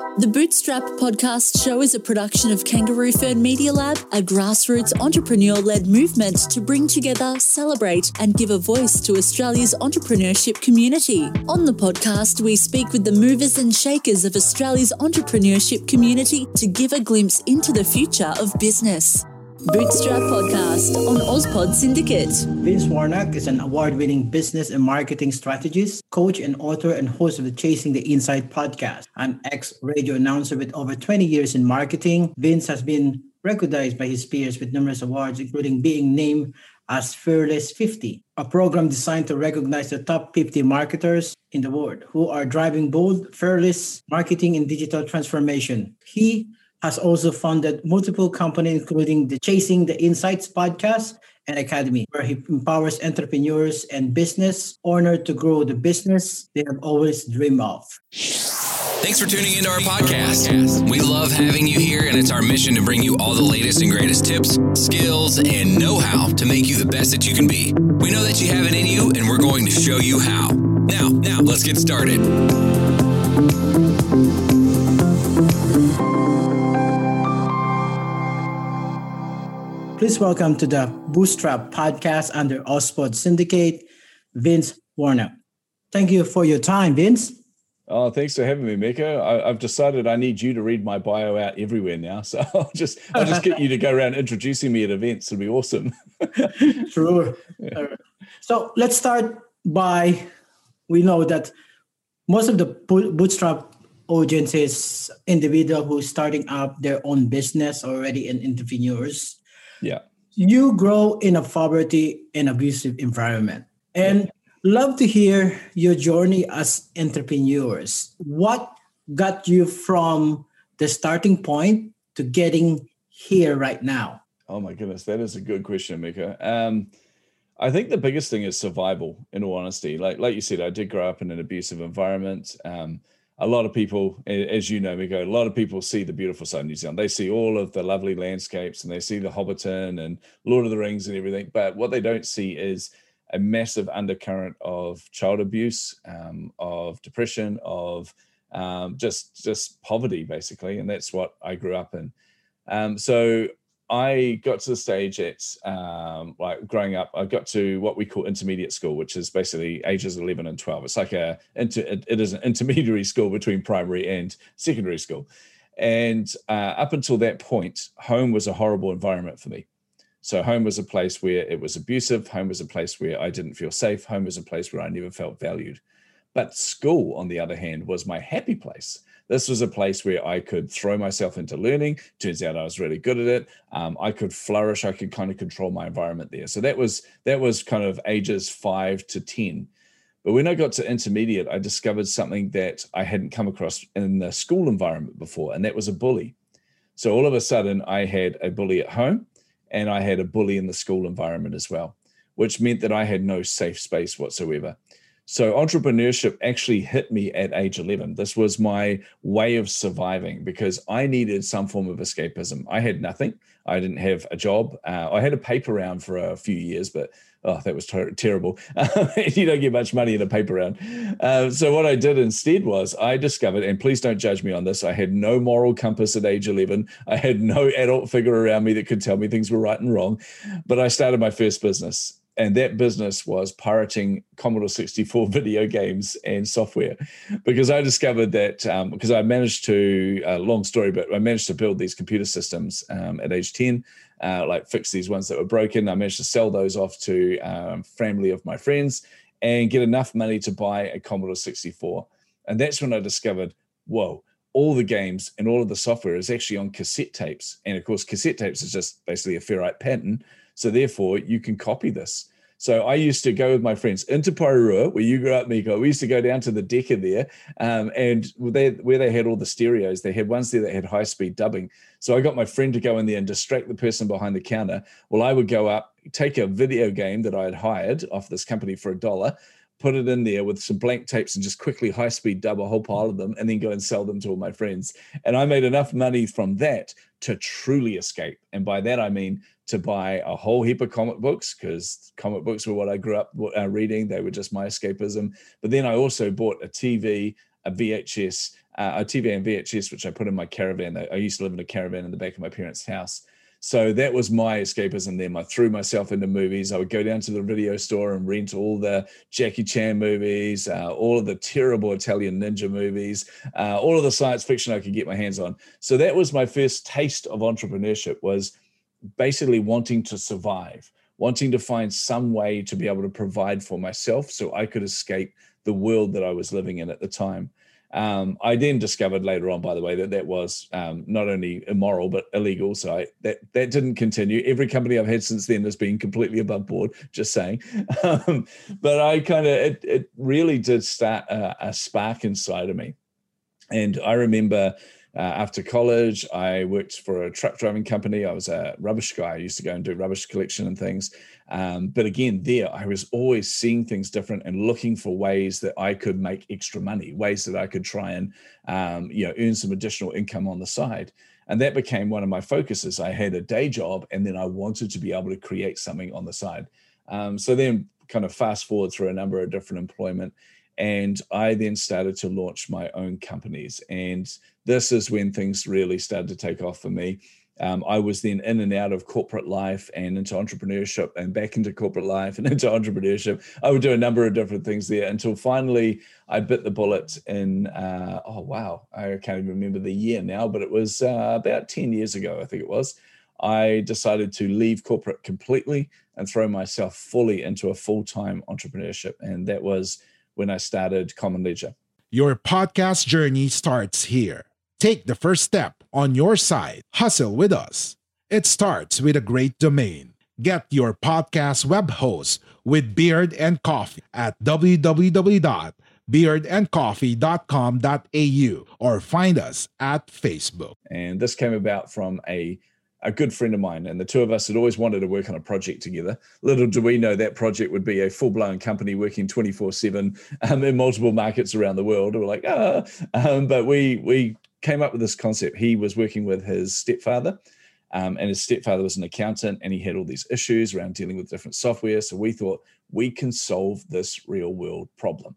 The Bootstrap Podcast Show is a production of Kangaroo Fern Media Lab, a grassroots entrepreneur led movement to bring together, celebrate, and give a voice to Australia's entrepreneurship community. On the podcast, we speak with the movers and shakers of Australia's entrepreneurship community to give a glimpse into the future of business. Bootstrap Podcast on Ozpod Syndicate. Vince Warnock is an award-winning business and marketing strategist, coach, and author and host of the Chasing the Insight podcast. An ex-radio announcer with over 20 years in marketing, Vince has been recognized by his peers with numerous awards, including being named as Fearless 50, a program designed to recognize the top 50 marketers in the world who are driving bold, fearless marketing and digital transformation. He has also funded multiple companies, including the Chasing the Insights podcast and Academy, where he empowers entrepreneurs and business owners to grow the business they have always dreamed of. Thanks for tuning into our podcast. We love having you here, and it's our mission to bring you all the latest and greatest tips, skills, and know how to make you the best that you can be. We know that you have it in you, and we're going to show you how. Now, now, let's get started. Please welcome to the Bootstrap podcast under Ozpod Syndicate, Vince Warnock. Thank you for your time, Vince. Oh, thanks for having me, Mika. I, have decided I need you to read my bio out everywhere now. So I'll just I'll just get you to go around introducing me at events. It'll be awesome. True. Yeah. So let's start by we know that most of the bootstrap audience is individual who's starting up their own business already in entrepreneurs yeah. You grow in a poverty and abusive environment. And yeah. love to hear your journey as entrepreneurs. What got you from the starting point to getting here right now? Oh my goodness, that is a good question, Mika. Um, I think the biggest thing is survival. In all honesty, like like you said, I did grow up in an abusive environment. Um, a lot of people, as you know, Miko, a lot of people see the beautiful side of New Zealand. They see all of the lovely landscapes and they see the Hobbiton and Lord of the Rings and everything. But what they don't see is a massive undercurrent of child abuse, um, of depression, of um, just just poverty, basically. And that's what I grew up in. Um, so I got to the stage at um, like growing up. I got to what we call intermediate school, which is basically ages eleven and twelve. It's like a it is an intermediary school between primary and secondary school. And uh, up until that point, home was a horrible environment for me. So home was a place where it was abusive. Home was a place where I didn't feel safe. Home was a place where I never felt valued. But school, on the other hand, was my happy place this was a place where I could throw myself into learning. Turns out I was really good at it. Um, I could flourish. I could kind of control my environment there. So that was that was kind of ages five to ten. But when I got to intermediate, I discovered something that I hadn't come across in the school environment before, and that was a bully. So all of a sudden, I had a bully at home, and I had a bully in the school environment as well, which meant that I had no safe space whatsoever. So entrepreneurship actually hit me at age 11. This was my way of surviving because I needed some form of escapism. I had nothing. I didn't have a job. Uh, I had a paper round for a few years, but oh, that was ter- terrible. you don't get much money in a paper round. Uh, so what I did instead was I discovered, and please don't judge me on this. I had no moral compass at age 11. I had no adult figure around me that could tell me things were right and wrong. But I started my first business and that business was pirating Commodore 64 video games and software because I discovered that um, because I managed to, uh, long story, but I managed to build these computer systems um, at age 10, uh, like fix these ones that were broken. I managed to sell those off to um, family of my friends and get enough money to buy a Commodore 64. And that's when I discovered, whoa, all the games and all of the software is actually on cassette tapes. And of course, cassette tapes is just basically a ferrite pattern so therefore, you can copy this. So I used to go with my friends into Porirua, where you grew up, Miko. We used to go down to the DEKA there, um, and they, where they had all the stereos, they had ones there that had high speed dubbing. So I got my friend to go in there and distract the person behind the counter. Well, I would go up, take a video game that I had hired off this company for a dollar, put it in there with some blank tapes and just quickly high speed dub a whole pile of them and then go and sell them to all my friends. And I made enough money from that to truly escape. And by that, I mean to buy a whole heap of comic books because comic books were what I grew up uh, reading. They were just my escapism. But then I also bought a TV, a VHS, uh, a TV and VHS, which I put in my caravan. I used to live in a caravan in the back of my parents' house. So that was my escapism then. I threw myself into movies. I would go down to the video store and rent all the Jackie Chan movies, uh, all of the terrible Italian ninja movies, uh, all of the science fiction I could get my hands on. So that was my first taste of entrepreneurship was basically wanting to survive, wanting to find some way to be able to provide for myself so I could escape the world that I was living in at the time. Um, I then discovered later on, by the way, that that was um, not only immoral but illegal. So I, that that didn't continue. Every company I've had since then has been completely above board. Just saying, um, but I kind of it, it really did start a, a spark inside of me, and I remember uh, after college, I worked for a truck driving company. I was a rubbish guy. I used to go and do rubbish collection and things. Um, but again, there, I was always seeing things different and looking for ways that I could make extra money, ways that I could try and um, you know earn some additional income on the side. And that became one of my focuses. I had a day job, and then I wanted to be able to create something on the side. Um, so then, kind of fast forward through a number of different employment and I then started to launch my own companies. And this is when things really started to take off for me. Um, I was then in and out of corporate life and into entrepreneurship and back into corporate life and into entrepreneurship. I would do a number of different things there until finally I bit the bullet in, uh, oh, wow, I can't even remember the year now, but it was uh, about 10 years ago, I think it was. I decided to leave corporate completely and throw myself fully into a full time entrepreneurship. And that was when I started Common Ledger. Your podcast journey starts here. Take the first step on your side. Hustle with us. It starts with a great domain. Get your podcast web host with Beard and Coffee at www.beardandcoffee.com.au or find us at Facebook. And this came about from a a good friend of mine, and the two of us had always wanted to work on a project together. Little do we know that project would be a full blown company working 24 um, 7 in multiple markets around the world. We're like, ah, um, but we, we came up with this concept. He was working with his stepfather, um, and his stepfather was an accountant, and he had all these issues around dealing with different software. So we thought we can solve this real world problem.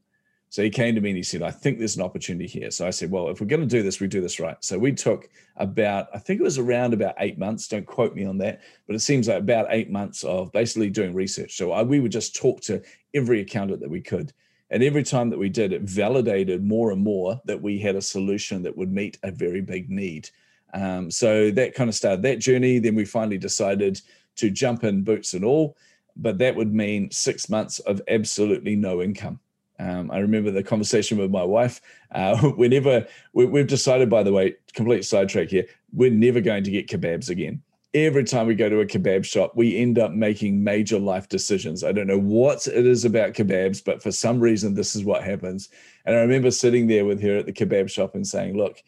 So he came to me and he said, I think there's an opportunity here. So I said, well, if we're going to do this, we do this right. So we took about, I think it was around about eight months. Don't quote me on that, but it seems like about eight months of basically doing research. So I, we would just talk to every accountant that we could. And every time that we did, it validated more and more that we had a solution that would meet a very big need. Um, so that kind of started that journey. Then we finally decided to jump in boots and all, but that would mean six months of absolutely no income. Um, I remember the conversation with my wife. Uh, we, we've decided, by the way, complete sidetrack here, we're never going to get kebabs again. Every time we go to a kebab shop, we end up making major life decisions. I don't know what it is about kebabs, but for some reason, this is what happens. And I remember sitting there with her at the kebab shop and saying, Look,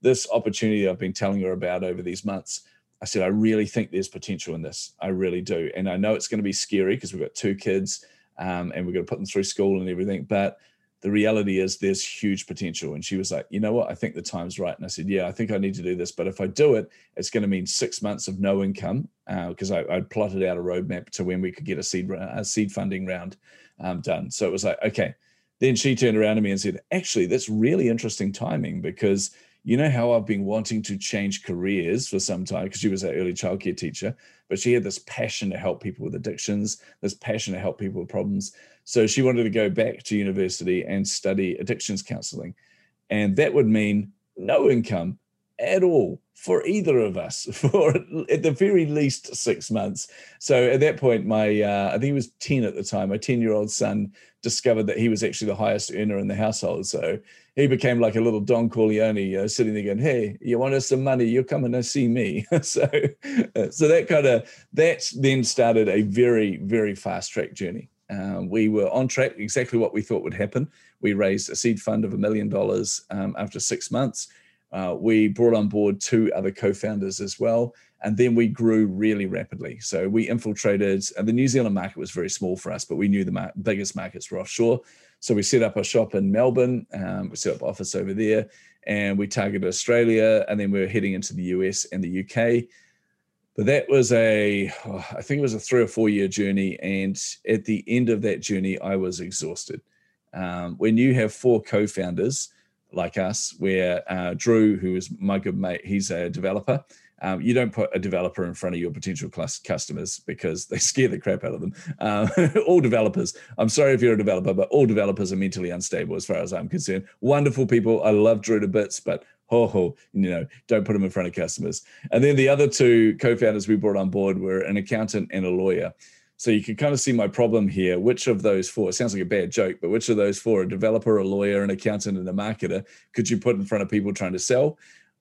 this opportunity I've been telling her about over these months, I said, I really think there's potential in this. I really do. And I know it's going to be scary because we've got two kids um, and we're going to put them through school and everything. But the reality is there's huge potential. And she was like, you know what? I think the time's right. And I said, yeah, I think I need to do this. But if I do it, it's going to mean six months of no income because uh, I, I plotted out a roadmap to when we could get a seed, a seed funding round um, done. So it was like, okay. Then she turned around to me and said, actually, that's really interesting timing because – you know how I've been wanting to change careers for some time because she was an early childcare teacher, but she had this passion to help people with addictions, this passion to help people with problems. So she wanted to go back to university and study addictions counseling. And that would mean no income at all for either of us for at the very least six months. So at that point, my uh, I think he was 10 at the time, my 10 year old son discovered that he was actually the highest earner in the household. So he became like a little Don Corleone, uh, sitting there going, "Hey, you want us some money? You're coming to see me." so, uh, so that kind of that then started a very very fast track journey. Um, we were on track, exactly what we thought would happen. We raised a seed fund of a million dollars um, after six months. Uh, we brought on board two other co-founders as well, and then we grew really rapidly. So we infiltrated, and the New Zealand market was very small for us, but we knew the biggest markets were offshore. So we set up a shop in Melbourne, um, we set up office over there, and we targeted Australia, and then we were heading into the US and the UK. But that was a, oh, I think it was a three or four year journey, and at the end of that journey, I was exhausted. Um, when you have four co-founders like us, where uh, Drew, who is my good mate, he's a developer. Um, you don't put a developer in front of your potential customers because they scare the crap out of them. Um, all developers, I'm sorry if you're a developer, but all developers are mentally unstable as far as I'm concerned. Wonderful people. I love Drew to bits, but ho ho, you know, don't put them in front of customers. And then the other two co-founders we brought on board were an accountant and a lawyer. So you can kind of see my problem here. Which of those four, it sounds like a bad joke, but which of those four, a developer, a lawyer, an accountant, and a marketer, could you put in front of people trying to sell?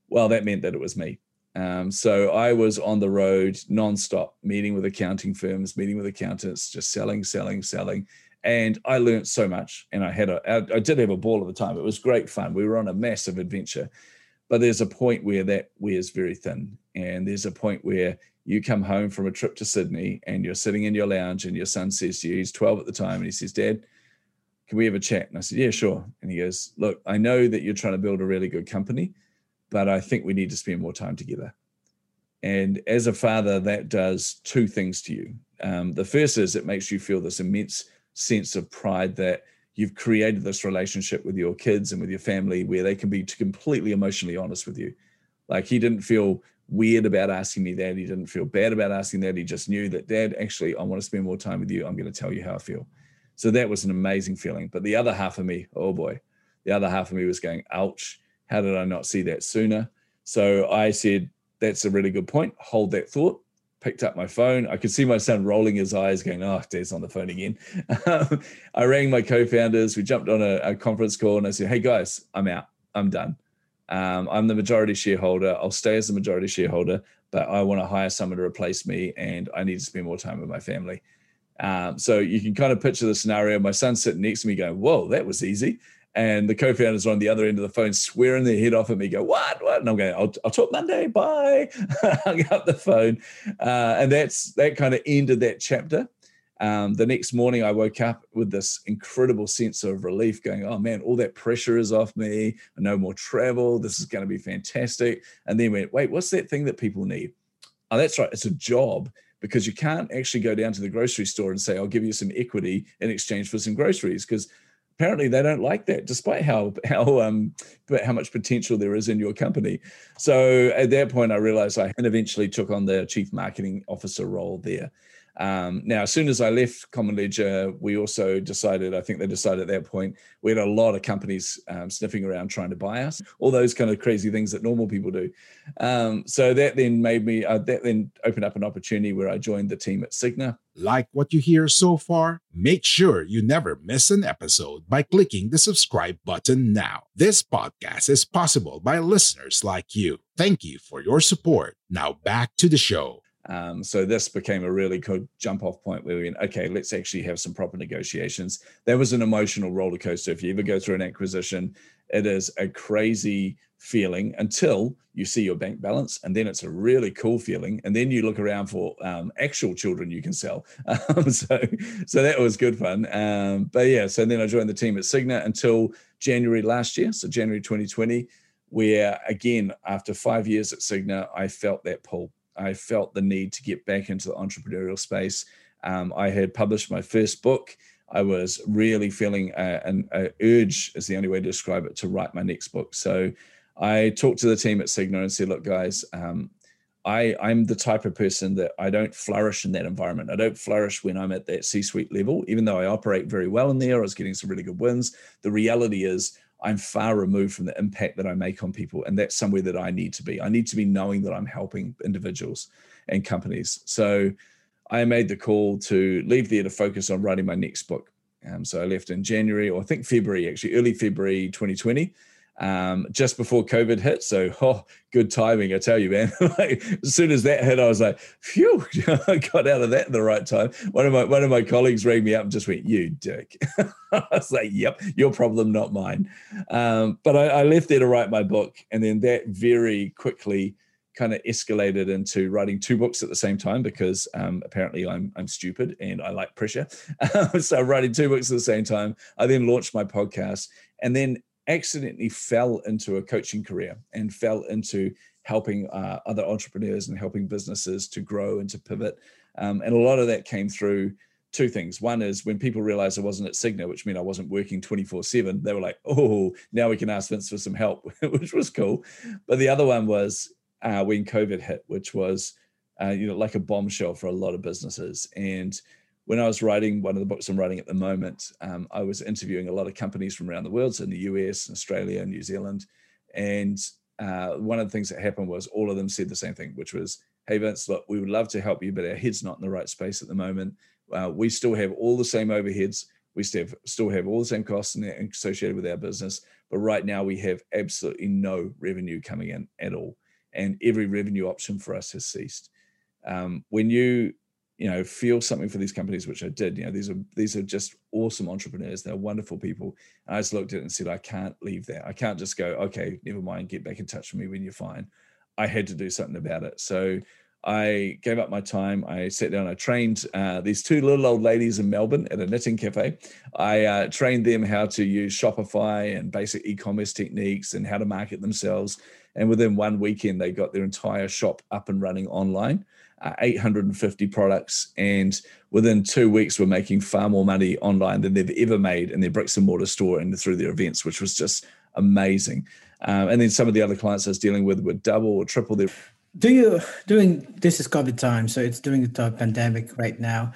Well, that meant that it was me. Um, so I was on the road nonstop, meeting with accounting firms, meeting with accountants, just selling, selling, selling. And I learned so much. And I had a, I did have a ball at the time. It was great fun. We were on a massive adventure. But there's a point where that wears very thin. And there's a point where you come home from a trip to Sydney and you're sitting in your lounge and your son says to you, he's 12 at the time, and he says, Dad, can we have a chat? And I said, Yeah, sure. And he goes, Look, I know that you're trying to build a really good company, but I think we need to spend more time together. And as a father, that does two things to you. Um, the first is it makes you feel this immense sense of pride that you've created this relationship with your kids and with your family where they can be completely emotionally honest with you. Like he didn't feel weird about asking me that. He didn't feel bad about asking that. He just knew that, Dad, actually, I want to spend more time with you. I'm going to tell you how I feel. So that was an amazing feeling. But the other half of me, oh boy, the other half of me was going, ouch, how did I not see that sooner? So I said, that's a really good point. Hold that thought. Picked up my phone. I could see my son rolling his eyes, going, Oh, Dad's on the phone again. I rang my co founders. We jumped on a, a conference call and I said, Hey, guys, I'm out. I'm done. Um, I'm the majority shareholder. I'll stay as the majority shareholder, but I want to hire someone to replace me, and I need to spend more time with my family. Um, so you can kind of picture the scenario. My son's sitting next to me, going, "Whoa, that was easy." And the co-founders are on the other end of the phone, swearing their head off at me. Go, what? What? And I'm going, I'll, I'll talk Monday. Bye. Hung up the phone, uh, and that's that kind of ended that chapter. Um, the next morning, I woke up with this incredible sense of relief, going, "Oh man, all that pressure is off me. No more travel. This is going to be fantastic." And then went, "Wait, what's that thing that people need?" Oh, that's right. It's a job because you can't actually go down to the grocery store and say, "I'll give you some equity in exchange for some groceries," because apparently they don't like that, despite how how um how much potential there is in your company. So at that point, I realized I and eventually took on the chief marketing officer role there. Um, now, as soon as I left Common Ledger, we also decided, I think they decided at that point, we had a lot of companies um, sniffing around trying to buy us, all those kind of crazy things that normal people do. Um, so that then made me, uh, that then opened up an opportunity where I joined the team at Cigna. Like what you hear so far? Make sure you never miss an episode by clicking the subscribe button now. This podcast is possible by listeners like you. Thank you for your support. Now back to the show. Um, so this became a really good jump off point where we went, okay, let's actually have some proper negotiations. That was an emotional roller coaster. If you ever go through an acquisition, it is a crazy feeling until you see your bank balance, and then it's a really cool feeling. And then you look around for um, actual children you can sell. Um, so, so that was good fun. Um, but yeah, so then I joined the team at Cigna until January last year, so January 2020, where again after five years at Cigna, I felt that pull I felt the need to get back into the entrepreneurial space. Um, I had published my first book. I was really feeling a, an a urge, is the only way to describe it, to write my next book. So I talked to the team at Cigna and said, look, guys, um, I, I'm the type of person that I don't flourish in that environment. I don't flourish when I'm at that C suite level, even though I operate very well in there. I was getting some really good wins. The reality is, I'm far removed from the impact that I make on people. And that's somewhere that I need to be. I need to be knowing that I'm helping individuals and companies. So I made the call to leave there to focus on writing my next book. Um, so I left in January, or I think February, actually, early February 2020 um, just before COVID hit. So, oh, good timing, I tell you, man. like, as soon as that hit, I was like, phew, I got out of that in the right time. One of my one of my colleagues rang me up and just went, "You dick." I was like, "Yep, your problem, not mine." Um, but I, I left there to write my book, and then that very quickly kind of escalated into writing two books at the same time because um, apparently I'm I'm stupid and I like pressure. so writing two books at the same time. I then launched my podcast, and then accidentally fell into a coaching career and fell into helping uh, other entrepreneurs and helping businesses to grow and to pivot. Um, and a lot of that came through two things. One is when people realized I wasn't at Cigna, which meant I wasn't working 24 7, they were like, oh, now we can ask Vince for some help, which was cool. But the other one was uh, when COVID hit, which was, uh, you know, like a bombshell for a lot of businesses. And when I was writing one of the books I'm writing at the moment, um, I was interviewing a lot of companies from around the world, so in the US, Australia, New Zealand. And uh, one of the things that happened was all of them said the same thing, which was, Hey, Vince, look, we would love to help you, but our head's not in the right space at the moment. Uh, we still have all the same overheads. We still have, still have all the same costs associated with our business. But right now, we have absolutely no revenue coming in at all. And every revenue option for us has ceased. Um, when you you know feel something for these companies which i did you know these are these are just awesome entrepreneurs. They're wonderful people. And i just looked at it and said i can't leave there. I can't just go okay never mind. Get back in touch with me when you're fine i had to do something about it. So i gave up my time. I sat down. I trained uh, these two little old ladies in melbourne at a knitting cafe. I uh, trained them how to use shopify and basic e-commerce techniques and how to market themselves. And within one weekend they got their entire shop up and running online uh, 850 products, and within two weeks, we're making far more money online than they've ever made in their bricks and mortar store and through their events, which was just amazing. Um, and then some of the other clients I was dealing with were double or triple their. Do you doing this is COVID time, so it's during the pandemic right now.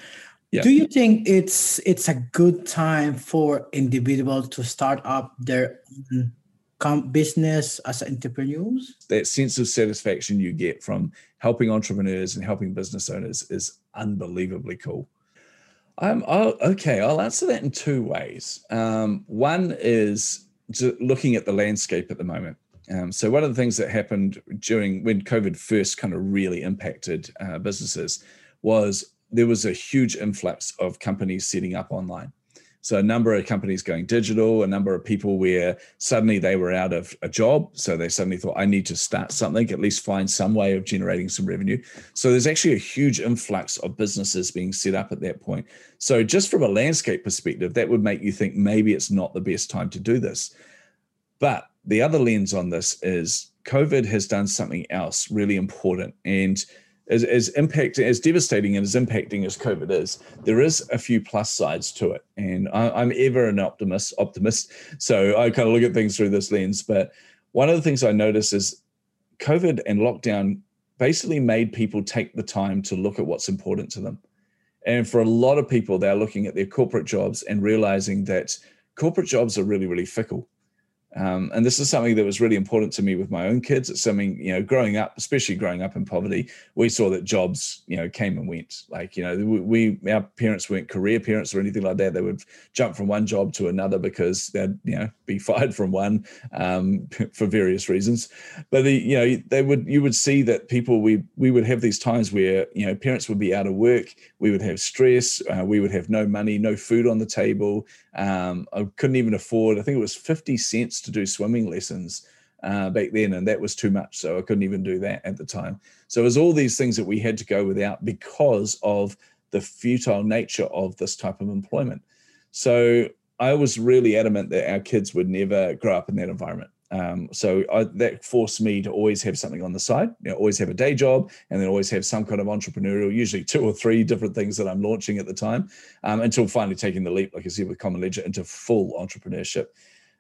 Yeah. Do you think it's it's a good time for individuals to start up their own business as entrepreneurs? That sense of satisfaction you get from helping entrepreneurs and helping business owners is unbelievably cool. Um, I'll, okay, I'll answer that in two ways. Um, one is looking at the landscape at the moment. Um, so one of the things that happened during when COVID first kind of really impacted uh, businesses was there was a huge influx of companies setting up online. So a number of companies going digital, a number of people where suddenly they were out of a job. So they suddenly thought, I need to start something, at least find some way of generating some revenue. So there's actually a huge influx of businesses being set up at that point. So just from a landscape perspective, that would make you think maybe it's not the best time to do this. But the other lens on this is COVID has done something else really important. And as, as impact as devastating and as impacting as COVID is, there is a few plus sides to it. And I, am ever an optimist, optimist. So I kind of look at things through this lens. But one of the things I notice is COVID and lockdown basically made people take the time to look at what's important to them. And for a lot of people, they're looking at their corporate jobs and realizing that corporate jobs are really, really fickle. Um, and this is something that was really important to me with my own kids. It's something, you know, growing up, especially growing up in poverty, we saw that jobs, you know, came and went. Like, you know, we, our parents weren't career parents or anything like that. They would jump from one job to another because they'd, you know, be fired from one um, for various reasons. But the, you know, they would, you would see that people, we, we would have these times where, you know, parents would be out of work. We would have stress. Uh, we would have no money, no food on the table. Um, I couldn't even afford, I think it was 50 cents to do swimming lessons uh, back then, and that was too much. So I couldn't even do that at the time. So it was all these things that we had to go without because of the futile nature of this type of employment. So I was really adamant that our kids would never grow up in that environment. Um, so I, that forced me to always have something on the side, you know, always have a day job, and then always have some kind of entrepreneurial, usually two or three different things that I'm launching at the time, um, until finally taking the leap, like I said, with Common Ledger into full entrepreneurship.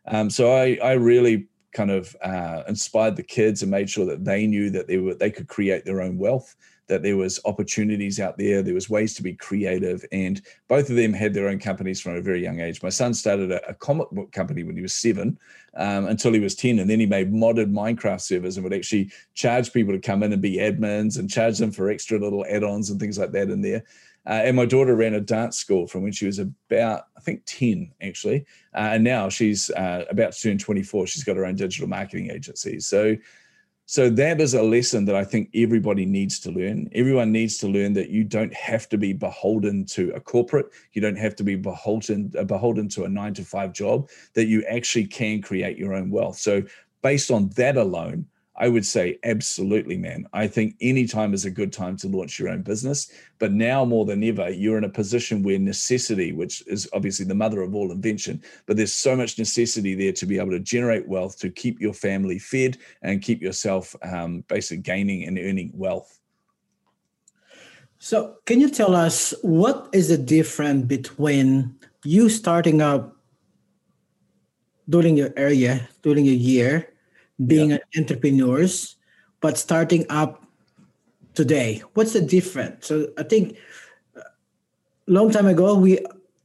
Um, so I, I really kind of uh, inspired the kids and made sure that they knew that they were they could create their own wealth that there was opportunities out there there was ways to be creative and both of them had their own companies from a very young age my son started a, a comic book company when he was seven um, until he was 10 and then he made modded minecraft servers and would actually charge people to come in and be admins and charge them for extra little add-ons and things like that in there Uh, and my daughter ran a dance school from when she was about, I think, 10, actually. Uh, and now she's uh, about to turn 24. She's got her own digital marketing agency. So, so that is a lesson that I think everybody needs to learn. Everyone needs to learn that you don't have to be beholden to a corporate. You don't have to be beholden uh, beholden to a nine to five job. That you actually can create your own wealth. So based on that alone, I would say absolutely, man. I think any time is a good time to launch your own business. But now more than ever, you're in a position where necessity, which is obviously the mother of all invention, but there's so much necessity there to be able to generate wealth, to keep your family fed, and keep yourself um, basically gaining and earning wealth. So, can you tell us what is the difference between you starting up during your area, during your year, being yeah. entrepreneurs, but starting up today? What's the difference? So I think a uh, long time ago, we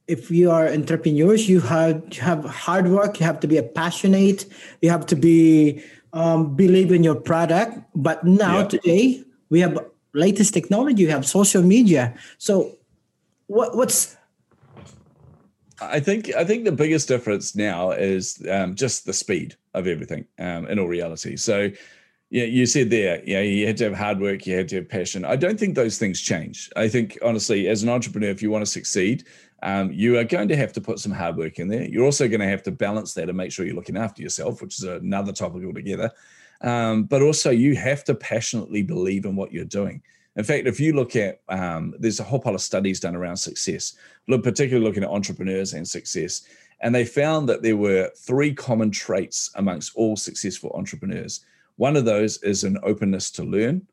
if you are entrepreneurs, you have you have hard work. You have to be a passionate. You have to be um, believe in your product. But now yeah. today, we have latest technology. You have social media. So, what what's I think I think the biggest difference now is um, just the speed of everything. Um, in all reality, so yeah, you said there, yeah, you had to have hard work, you had to have passion. I don't think those things change. I think honestly, as an entrepreneur, if you want to succeed, um, you are going to have to put some hard work in there. You're also going to have to balance that and make sure you're looking after yourself, which is another topic altogether. Um, but also, you have to passionately believe in what you're doing. In fact, if you look at, um, there's a whole pile of studies done around success, look, particularly looking at entrepreneurs and success. And they found that there were three common traits amongst all successful entrepreneurs. One of those is an openness to learn,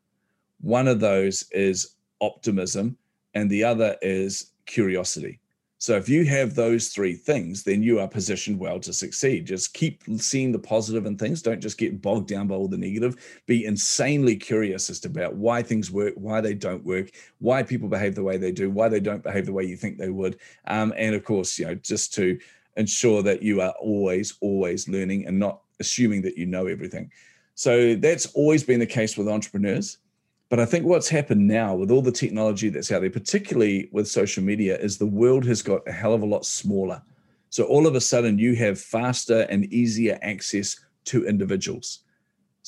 one of those is optimism, and the other is curiosity. So if you have those three things, then you are positioned well to succeed. Just keep seeing the positive in things. Don't just get bogged down by all the negative. Be insanely curious as to about why things work, why they don't work, why people behave the way they do, why they don't behave the way you think they would. Um, and of course, you know, just to ensure that you are always, always learning and not assuming that you know everything. So that's always been the case with entrepreneurs. But I think what's happened now with all the technology that's out there, particularly with social media, is the world has got a hell of a lot smaller. So all of a sudden, you have faster and easier access to individuals.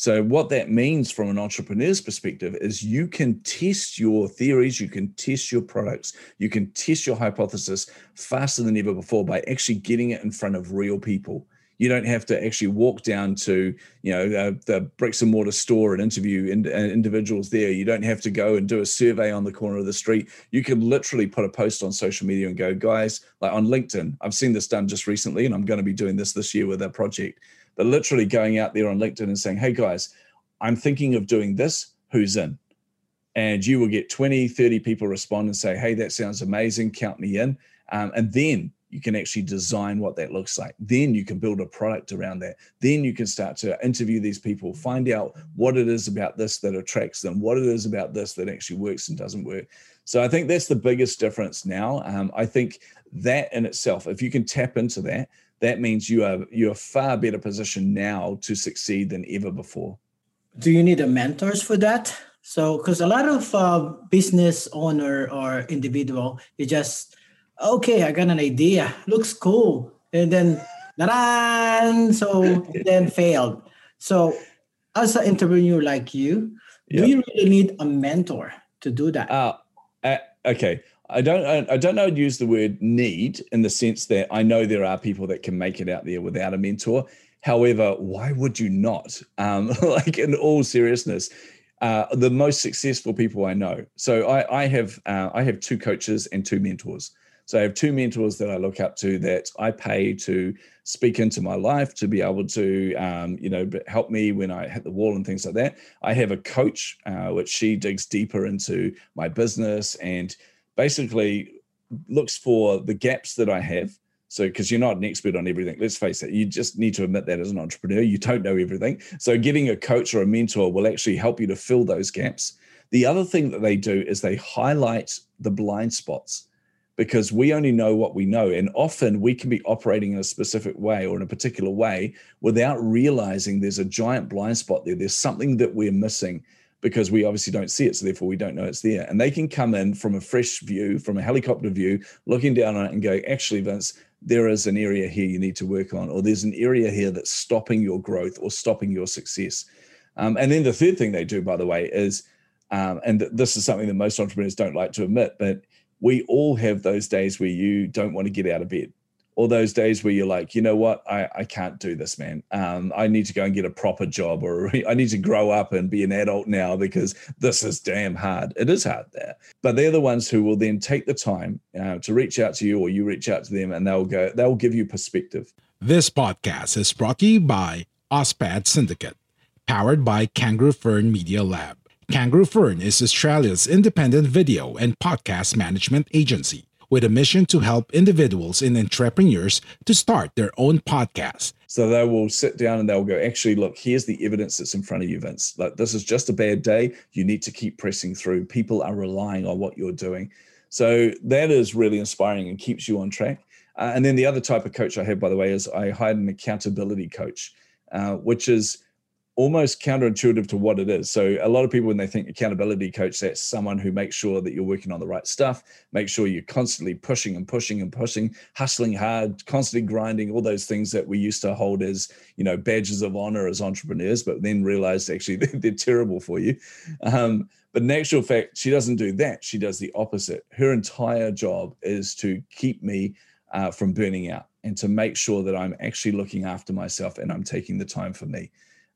So, what that means from an entrepreneur's perspective is you can test your theories, you can test your products, you can test your hypothesis faster than ever before by actually getting it in front of real people. You don't have to actually walk down to you know the, the bricks and mortar store and interview in, uh, individuals there. You don't have to go and do a survey on the corner of the street. You can literally put a post on social media and go guys like on linkedin i've seen this done just recently and i'm going to be doing this this year with a project but literally going out there on linkedin and saying hey guys i'm thinking of doing this who's in and you will get 20 30 people respond and say hey that sounds amazing count me in um, and then you can actually design what that looks like. Then you can build a product around that. Then you can start to interview these people, find out what it is about this that attracts them, what it is about this that actually works and doesn't work. So I think that's the biggest difference now. Um, I think that in itself, if you can tap into that, that means you are you're far better positioned now to succeed than ever before. Do you need a mentors for that? So, because a lot of uh, business owner or individual, you just okay, I got an idea. Looks cool. And then, da so then failed. So, as an entrepreneur like you, yep. do you really need a mentor to do that? Uh, uh, okay. I don't. I don't know. I'd use the word need in the sense that I know there are people that can make it out there without a mentor. However, why would you not? Um, like in all seriousness, uh, the most successful people I know. So I, I have uh, I have two coaches and two mentors. So I have two mentors that I look up to that I pay to speak into my life to be able to, um, you know, help me when I hit the wall and things like that. I have a coach, uh, which she digs deeper into my business and basically looks for the gaps that I have. So, because you're not an expert on everything, let's face it, you just need to admit that as an entrepreneur, you don't know everything. So, getting a coach or a mentor will actually help you to fill those gaps. The other thing that they do is they highlight the blind spots because we only know what we know. And often we can be operating in a specific way or in a particular way without realizing there's a giant blind spot there. There's something that we're missing. Because we obviously don't see it. So therefore we don't know it's there. And they can come in from a fresh view, from a helicopter view, looking down on it and go, actually, Vince, there is an area here you need to work on, or there's an area here that's stopping your growth or stopping your success. Um, and then the third thing they do, by the way, is, um, and this is something that most entrepreneurs don't like to admit, but we all have those days where you don't want to get out of bed or those days where you're like, you know what, I, I can't do this, man. Um, I need to go and get a proper job, or I need to grow up and be an adult now because this is damn hard. It is hard there, but they're the ones who will then take the time uh, to reach out to you, or you reach out to them, and they'll go, they'll give you perspective. This podcast is brought to you by Ozpod Syndicate, powered by Kangaroo Fern Media Lab. Kangaroo Fern is Australia's independent video and podcast management agency with a mission to help individuals and entrepreneurs to start their own podcast. So they will sit down and they'll go, actually, look, here's the evidence that's in front of you, Vince. Like, this is just a bad day. You need to keep pressing through. People are relying on what you're doing. So that is really inspiring and keeps you on track. Uh, and then the other type of coach I have, by the way, is I hired an accountability coach, uh, which is almost counterintuitive to what it is. So a lot of people, when they think accountability coach, that's someone who makes sure that you're working on the right stuff, make sure you're constantly pushing and pushing and pushing, hustling hard, constantly grinding, all those things that we used to hold as, you know, badges of honor as entrepreneurs, but then realized actually they're, they're terrible for you. Um, but in actual fact, she doesn't do that. She does the opposite. Her entire job is to keep me uh, from burning out and to make sure that I'm actually looking after myself and I'm taking the time for me.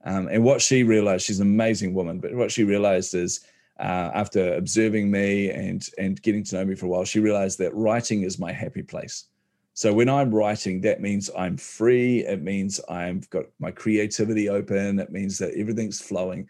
Um, and what she realized, she's an amazing woman, but what she realized is uh, after observing me and and getting to know me for a while, she realized that writing is my happy place. So when I'm writing, that means I'm free. It means I've got my creativity open. It means that everything's flowing.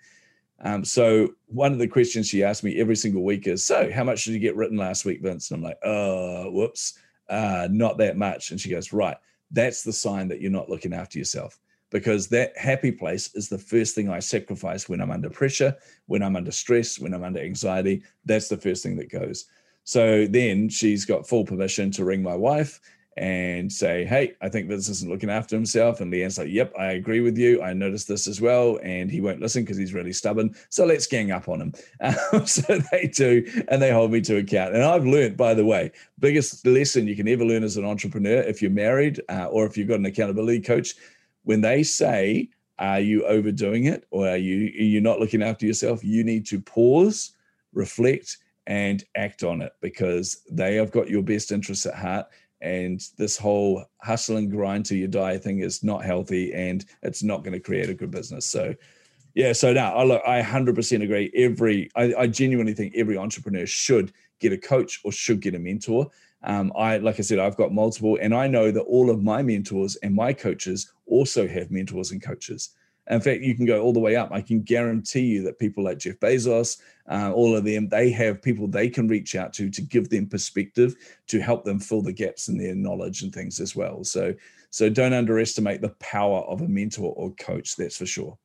Um, so one of the questions she asked me every single week is, "So how much did you get written last week, Vince?" And I'm like, "Oh, whoops, uh, not that much." And she goes, "Right, that's the sign that you're not looking after yourself." Because that happy place is the first thing I sacrifice when I'm under pressure, when I'm under stress, when I'm under anxiety. That's the first thing that goes. So then she's got full permission to ring my wife and say, Hey, I think this isn't looking after himself. And Leanne's like, Yep, I agree with you. I noticed this as well. And he won't listen because he's really stubborn. So let's gang up on him. Um, so they do, and they hold me to account. And I've learned, by the way, biggest lesson you can ever learn as an entrepreneur if you're married uh, or if you've got an accountability coach when they say, are you overdoing it or are you are you not looking after yourself? You need to pause, reflect, and act on it because they have got your best interests at heart. And this whole hustle and grind till you die thing is not healthy and it's not going to create a good business. So yeah, so now I look, I 100% agree. Every, I, I genuinely think every entrepreneur should get a coach or should get a mentor. Um, I, like I said, I've got multiple, and I know that all of my mentors and my coaches also have mentors and coaches. In fact, you can go all the way up. I can guarantee you that people like Jeff Bezos, uh, all of them, they have people they can reach out to to give them perspective to help them fill the gaps in their knowledge and things as well. So, so don't underestimate the power of a mentor or coach. That's for sure.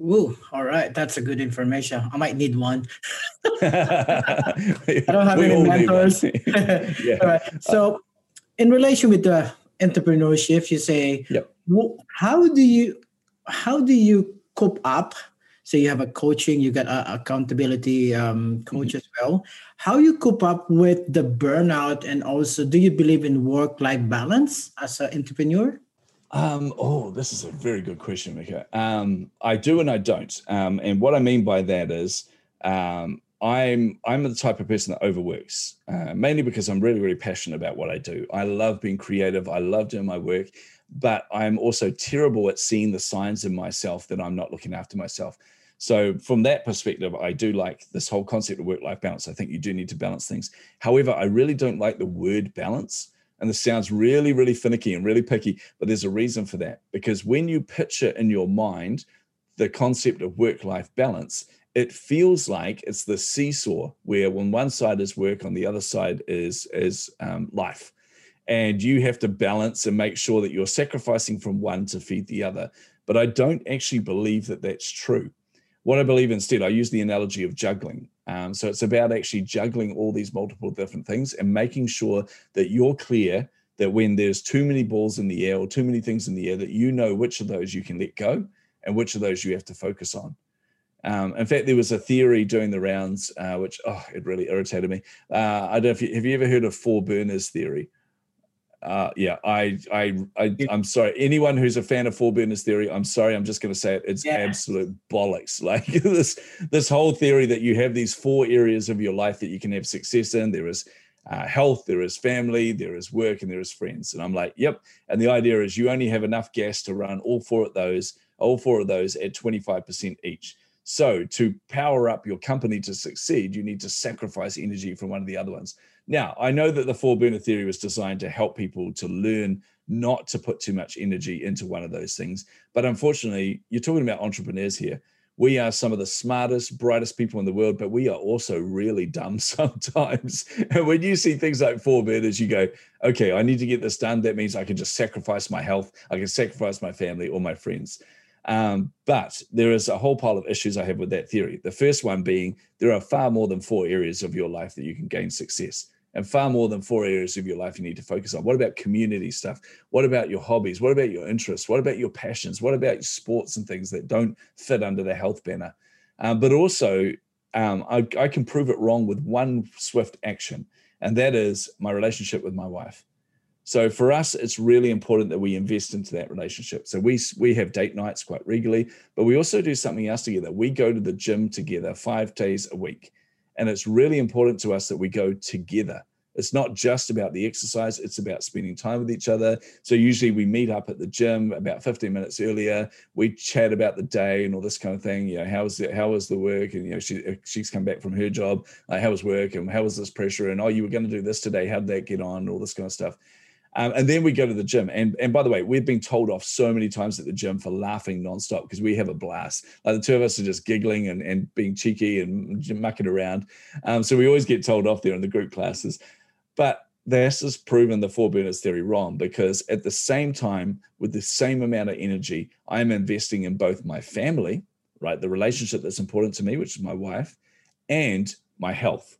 Ooh, all right. That's a good information. I might need one. I don't have we any mentors. yeah. all right. So, in relation with the entrepreneurship, you say, yep. how do you how do you cope up? So you have a coaching, you got a accountability um, coach mm-hmm. as well. How you cope up with the burnout, and also, do you believe in work life balance as an entrepreneur? Um, oh, this is a very good question, Mika. Um, I do and I don't. Um, and what I mean by that is um, I'm I'm the type of person that overworks, uh, mainly because I'm really really passionate about what I do. I love being creative. I love doing my work, but I'm also terrible at seeing the signs in myself that I'm not looking after myself. So from that perspective, I do like this whole concept of work-life balance. I think you do need to balance things. However, I really don't like the word balance and this sounds really, really finicky and really picky, but there's a reason for that. Because when you picture in your mind the concept of work life balance, it feels like it's the seesaw where when one side is work, on the other side is, is um, life. And you have to balance and make sure that you're sacrificing from one to feed the other. But I don't actually believe that that's true. What I believe instead, I use the analogy of juggling. Um, so it's about actually juggling all these multiple different things and making sure that you're clear that when there's too many balls in the air or too many things in the air, that you know which of those you can let go and which of those you have to focus on. Um, in fact, there was a theory doing the rounds, uh, which oh, it really irritated me. Uh, I don't know if you have you ever heard of four burners theory. Uh, yeah, I, I, I, I'm sorry. Anyone who's a fan of four burners theory, I'm sorry. I'm just going to say it. It's yeah. absolute bollocks. Like this, this whole theory that you have these four areas of your life that you can have success in. There is uh, health, there is family, there is work, and there is friends. And I'm like, yep. And the idea is you only have enough gas to run all four of those, all four of those at 25% each. So to power up your company to succeed, you need to sacrifice energy from one of the other ones. Now, I know that the four burner theory was designed to help people to learn not to put too much energy into one of those things. But unfortunately, you're talking about entrepreneurs here. We are some of the smartest, brightest people in the world, but we are also really dumb sometimes. And when you see things like four burners, you go, okay, I need to get this done. That means I can just sacrifice my health, I can sacrifice my family or my friends. Um, but there is a whole pile of issues I have with that theory. The first one being there are far more than four areas of your life that you can gain success and far more than four areas of your life you need to focus on. What about community stuff? What about your hobbies? What about your interests? What about your passions? What about sports and things that don't fit under the health banner? Um, but also, um, I, I can prove it wrong with one swift action, and that is my relationship with my wife. So for us, it's really important that we invest into that relationship. So we we have date nights quite regularly, but we also do something else together. We go to the gym together five days a week. And it's really important to us that we go together. It's not just about the exercise, it's about spending time with each other. So usually we meet up at the gym about 15 minutes earlier. We chat about the day and all this kind of thing. You know, how was how was the work? And you know, she she's come back from her job. How was work and how was this pressure? And oh, you were going to do this today. How'd that get on? All this kind of stuff. Um, and then we go to the gym. And, and by the way, we've been told off so many times at the gym for laughing nonstop because we have a blast. Like the two of us are just giggling and, and being cheeky and mucking around. Um, so we always get told off there in the group classes. But this has proven the four burners theory wrong because at the same time, with the same amount of energy, I'm investing in both my family, right? The relationship that's important to me, which is my wife, and my health.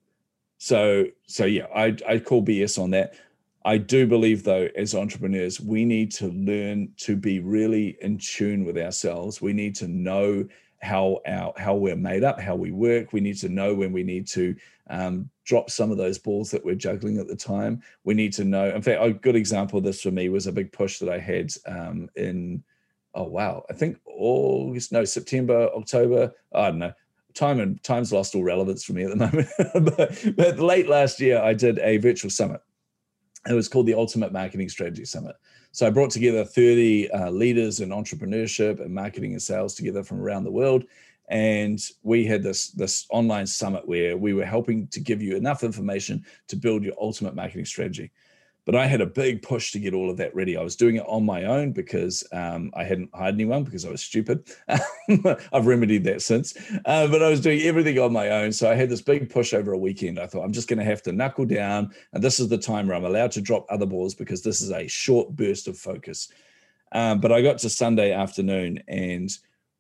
So, so yeah, I, I call BS on that. I do believe, though, as entrepreneurs, we need to learn to be really in tune with ourselves. We need to know how our how we're made up, how we work. We need to know when we need to um, drop some of those balls that we're juggling at the time. We need to know. In fact, a good example of this for me was a big push that I had um, in oh wow, I think August, no September, October. I don't know. Time and time's lost all relevance for me at the moment. but, but late last year, I did a virtual summit it was called the Ultimate Marketing Strategy Summit. So I brought together 30 uh, leaders in entrepreneurship and marketing and sales together from around the world. And we had this, this online summit where we were helping to give you enough information to build your ultimate marketing strategy. But I had a big push to get all of that ready. I was doing it on my own because um, I hadn't hired anyone because I was stupid. I've remedied that since. Uh, but I was doing everything on my own. So I had this big push over a weekend. I thought, I'm just going to have to knuckle down. And this is the time where I'm allowed to drop other balls because this is a short burst of focus. Um, but I got to Sunday afternoon and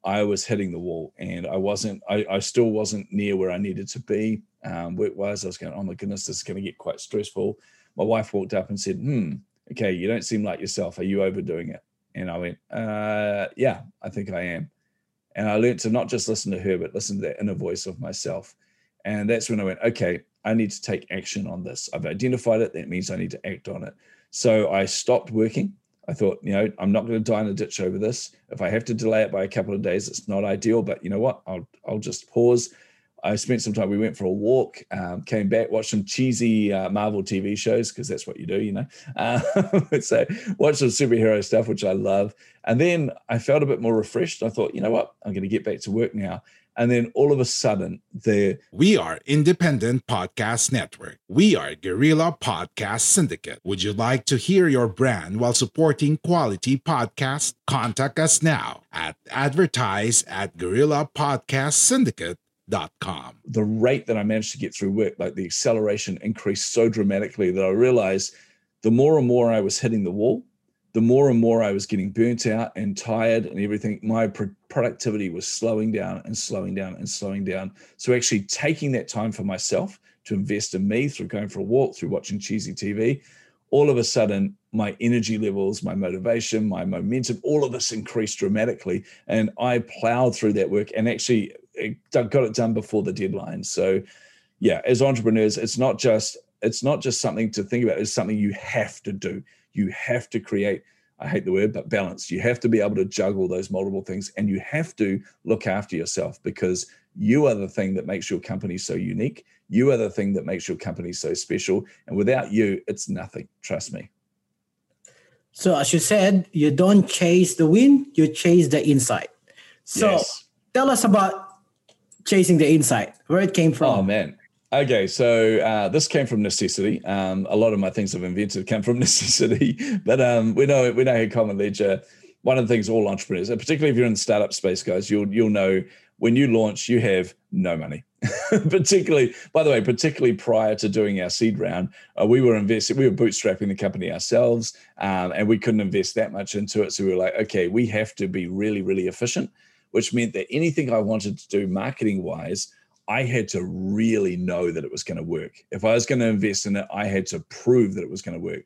I was hitting the wall and I wasn't, I, I still wasn't near where I needed to be um, work wise. I was going, oh my goodness, this is going to get quite stressful my wife walked up and said, "Hmm, okay, you don't seem like yourself. Are you overdoing it?" And I went, uh, "Yeah, I think I am." And I learned to not just listen to her, but listen to that inner voice of myself. And that's when I went, okay, I need to take action on this. I've identified it. That means I need to act on it. So I stopped working. I thought, you know, I'm not going to die in a ditch over this. If I have to delay it by a couple of days, it's not ideal. But you know what? I'll I'll just pause I spent some time. We went for a walk, um, came back, watched some cheesy uh, Marvel TV shows because that's what you do, you know. Uh, so watched some superhero stuff, which I love, and then I felt a bit more refreshed. I thought, you know what, I'm going to get back to work now. And then all of a sudden, the We are Independent Podcast Network. We are Guerrilla Podcast Syndicate. Would you like to hear your brand while supporting quality podcasts? Contact us now at advertise at Guerrilla Podcast Syndicate Com. The rate that I managed to get through work, like the acceleration increased so dramatically that I realized the more and more I was hitting the wall, the more and more I was getting burnt out and tired and everything. My pro- productivity was slowing down and slowing down and slowing down. So, actually, taking that time for myself to invest in me through going for a walk, through watching cheesy TV, all of a sudden my energy levels, my motivation, my momentum, all of this increased dramatically. And I plowed through that work. And actually, it got it done before the deadline. So, yeah, as entrepreneurs, it's not just it's not just something to think about. It's something you have to do. You have to create. I hate the word, but balance. You have to be able to juggle those multiple things, and you have to look after yourself because you are the thing that makes your company so unique. You are the thing that makes your company so special. And without you, it's nothing. Trust me. So, as you said, you don't chase the win, you chase the insight. So, yes. tell us about chasing the insight, where it came from. Oh, man. Okay, so uh, this came from necessity. Um, a lot of my things I've invented come from necessity, but um, we know we know here Common Ledger. One of the things all entrepreneurs, particularly if you're in the startup space, guys, you'll you'll know when you launch, you have no money. particularly, by the way, particularly prior to doing our seed round, uh, we were investing, we were bootstrapping the company ourselves, um, and we couldn't invest that much into it. So we were like, okay, we have to be really, really efficient, which meant that anything I wanted to do marketing wise, I had to really know that it was going to work. If I was going to invest in it, I had to prove that it was going to work.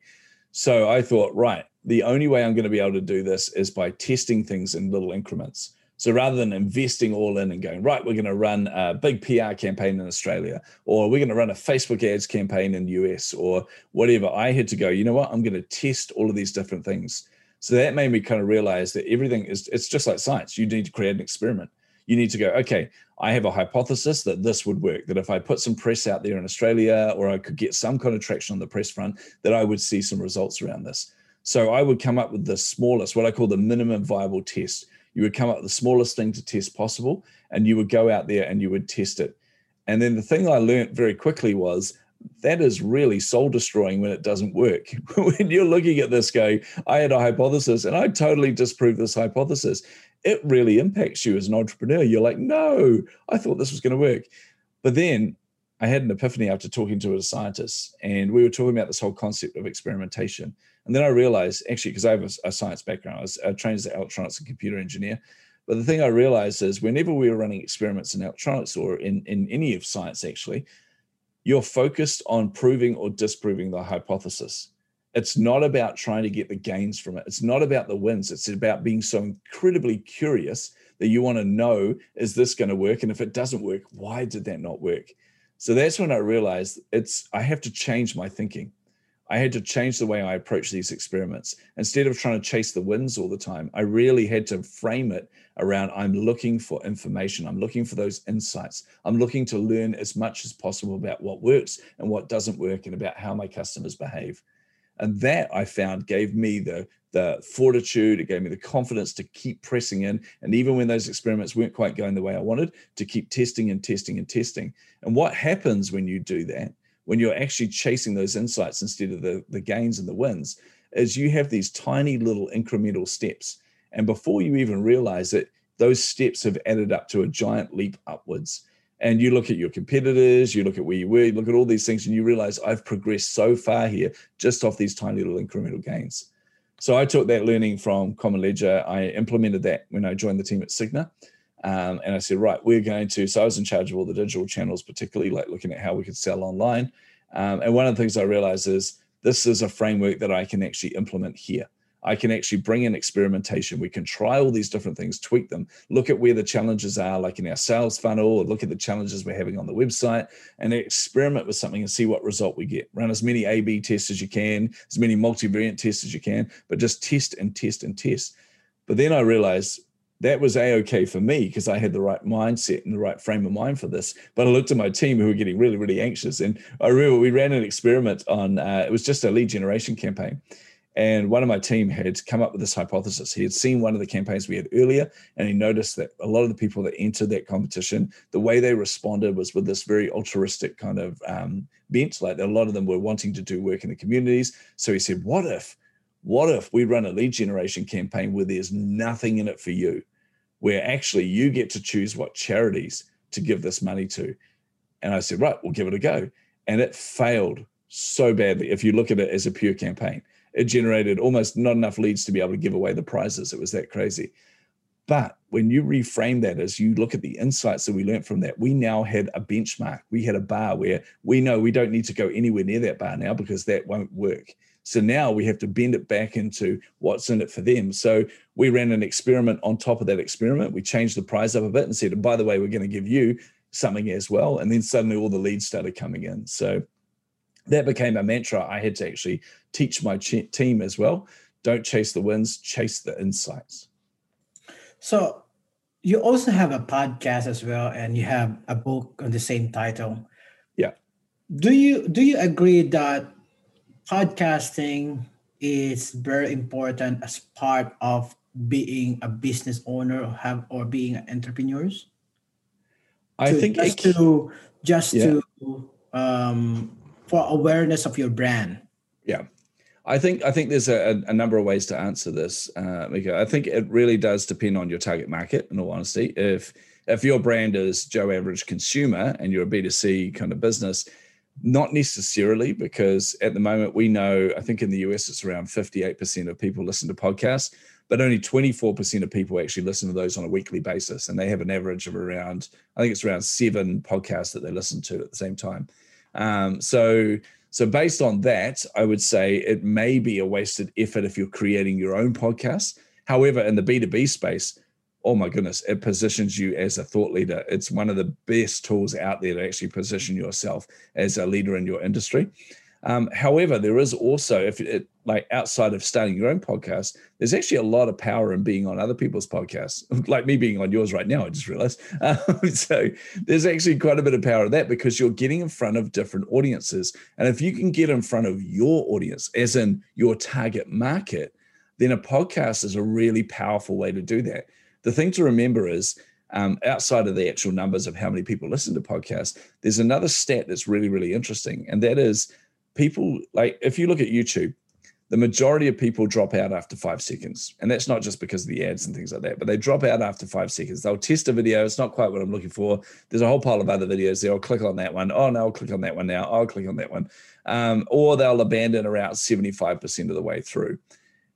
So I thought, right, the only way I'm going to be able to do this is by testing things in little increments. So rather than investing all in and going, right, we're going to run a big PR campaign in Australia, or we're going to run a Facebook ads campaign in the US, or whatever, I had to go, you know what, I'm going to test all of these different things. So that made me kind of realize that everything is, it's just like science. You need to create an experiment. You need to go, okay, I have a hypothesis that this would work, that if I put some press out there in Australia, or I could get some kind of traction on the press front, that I would see some results around this. So I would come up with the smallest, what I call the minimum viable test you would come up with the smallest thing to test possible and you would go out there and you would test it. And then the thing I learned very quickly was that is really soul destroying when it doesn't work. when you're looking at this going, I had a hypothesis and I totally disproved this hypothesis. It really impacts you as an entrepreneur. You're like, no, I thought this was going to work. But then I had an epiphany after talking to a scientist, and we were talking about this whole concept of experimentation. And then I realized, actually, because I have a, a, science background, I was I trained as an electronics and computer engineer. But the thing I realized is whenever we were running experiments in electronics or in, in any of science, actually, you're focused on proving or disproving the hypothesis. It's not about trying to get the gains from it. It's not about the wins. It's about being so incredibly curious that you want to know is this going to work? And if it doesn't work, why did that not work? So that's when I realized it's I have to change my thinking. I had to change the way I approach these experiments. Instead of trying to chase the winds all the time, I really had to frame it around I'm looking for information. I'm looking for those insights. I'm looking to learn as much as possible about what works and what doesn't work and about how my customers behave. And that I found gave me the, the fortitude, it gave me the confidence to keep pressing in. And even when those experiments weren't quite going the way I wanted, to keep testing and testing and testing. And what happens when you do that when you're actually chasing those insights instead of the, the gains and the wins is you have these tiny little incremental steps. And before you even realize it, those steps have added up to a giant leap upwards. And you look at your competitors, you look at where you were, you look at all these things, and you realize I've progressed so far here just off these tiny little incremental gains. So I took that learning from Common Ledger. I implemented that when I joined the team at Cigna. Um, and I said, right, we're going to. So I was in charge of all the digital channels, particularly like looking at how we could sell online. Um, and one of the things I realized is this is a framework that I can actually implement here. I can actually bring in experimentation. We can try all these different things, tweak them, look at where the challenges are, like in our sales funnel, or look at the challenges we're having on the website, and experiment with something and see what result we get. Run as many A B tests as you can, as many multivariate tests as you can, but just test and test and test. But then I realized that was a okay for me because I had the right mindset and the right frame of mind for this. But I looked at my team who were getting really, really anxious, and I remember we ran an experiment on. Uh, it was just a lead generation campaign, and one of my team had come up with this hypothesis. He had seen one of the campaigns we had earlier, and he noticed that a lot of the people that entered that competition, the way they responded was with this very altruistic kind of um, bent. Like a lot of them were wanting to do work in the communities. So he said, "What if?" What if we run a lead generation campaign where there's nothing in it for you, where actually you get to choose what charities to give this money to? And I said, right, we'll give it a go. And it failed so badly. If you look at it as a pure campaign, it generated almost not enough leads to be able to give away the prizes. It was that crazy. But when you reframe that as you look at the insights that we learned from that, we now had a benchmark. We had a bar where we know we don't need to go anywhere near that bar now because that won't work. So now we have to bend it back into what's in it for them. So we ran an experiment on top of that experiment. We changed the price up a bit and said, by the way, we're going to give you something as well. And then suddenly all the leads started coming in. So that became a mantra I had to actually teach my ch- team as well. Don't chase the wins, chase the insights. So you also have a podcast as well, and you have a book on the same title. Yeah. Do you do you agree that podcasting is very important as part of being a business owner or have or being entrepreneurs? I to, think just it, to just yeah. to um, for awareness of your brand. Yeah. I think I think there's a, a number of ways to answer this, uh, Mika. I think it really does depend on your target market. In all honesty, if if your brand is Joe Average Consumer and you're a B2C kind of business, not necessarily, because at the moment we know I think in the US it's around 58% of people listen to podcasts, but only 24% of people actually listen to those on a weekly basis, and they have an average of around I think it's around seven podcasts that they listen to at the same time. Um, so so based on that, I would say it may be a wasted effort if you're creating your own podcast. However, in the B2B space, oh my goodness, it positions you as a thought leader. It's one of the best tools out there to actually position yourself as a leader in your industry. Um, however, there is also, if it like outside of starting your own podcast, there's actually a lot of power in being on other people's podcasts, like me being on yours right now. I just realized. Um, so there's actually quite a bit of power in that because you're getting in front of different audiences. And if you can get in front of your audience, as in your target market, then a podcast is a really powerful way to do that. The thing to remember is, um, outside of the actual numbers of how many people listen to podcasts, there's another stat that's really, really interesting. And that is people like if you look at YouTube, the majority of people drop out after five seconds. And that's not just because of the ads and things like that, but they drop out after five seconds. They'll test a video. It's not quite what I'm looking for. There's a whole pile of other videos there. I'll click on that one. Oh, no, I'll click on that one now. I'll click on that one. Um, or they'll abandon around 75% of the way through.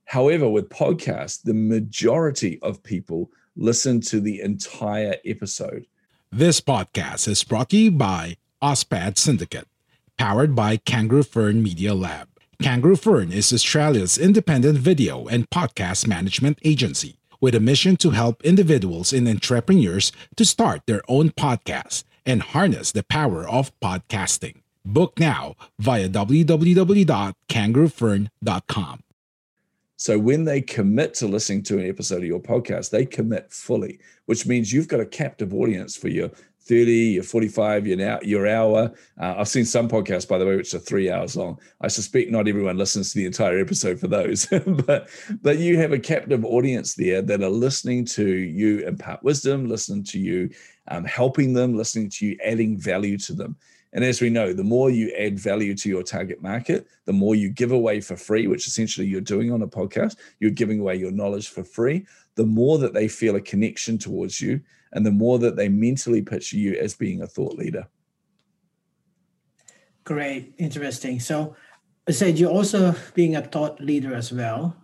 However, with podcasts, the majority of people listen to the entire episode. This podcast is brought to you by Ozpod Syndicate powered by Kangaroo Fern Media Lab. Kangaroo Fern is Australia's independent video and podcast management agency with a mission to help individuals and entrepreneurs to start their own podcasts and harness the power of podcasting. Book now via www.kangaroofern.com. So when they commit to listening to an episode of your podcast, they commit fully, which means you've got a captive audience for your 30, your 45, your, your hour. Uh, I've seen some podcasts, by the way, which are three hours long. I suspect not everyone listens to the entire episode for those, but but you have a captive audience there that are listening to you impart wisdom, listening to you, um, helping them, listening to you, adding value to them. And as we know, the more you add value to your target market, the more you give away for free, which essentially you're doing on a podcast, you're giving away your knowledge for free, the more that they feel a connection towards you and the more that they mentally picture you as being a thought leader. Great, interesting. So, I said you're also being a thought leader as well.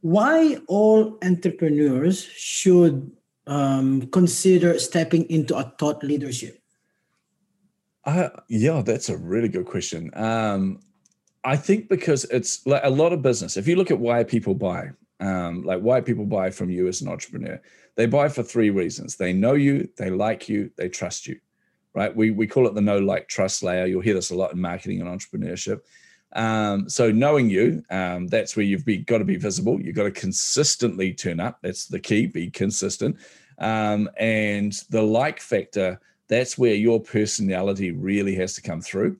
Why all entrepreneurs should um, consider stepping into a thought leadership? Yeah, that's a really good question. Um, I think because it's like a lot of business. If you look at why people buy, um, like why people buy from you as an entrepreneur, they buy for three reasons. They know you, they like you, they trust you, right? We, we call it the know, like, trust layer. You'll hear this a lot in marketing and entrepreneurship. Um, so knowing you, um, that's where you've got to be visible. You've got to consistently turn up. That's the key, be consistent. Um, and the like factor, that's where your personality really has to come through.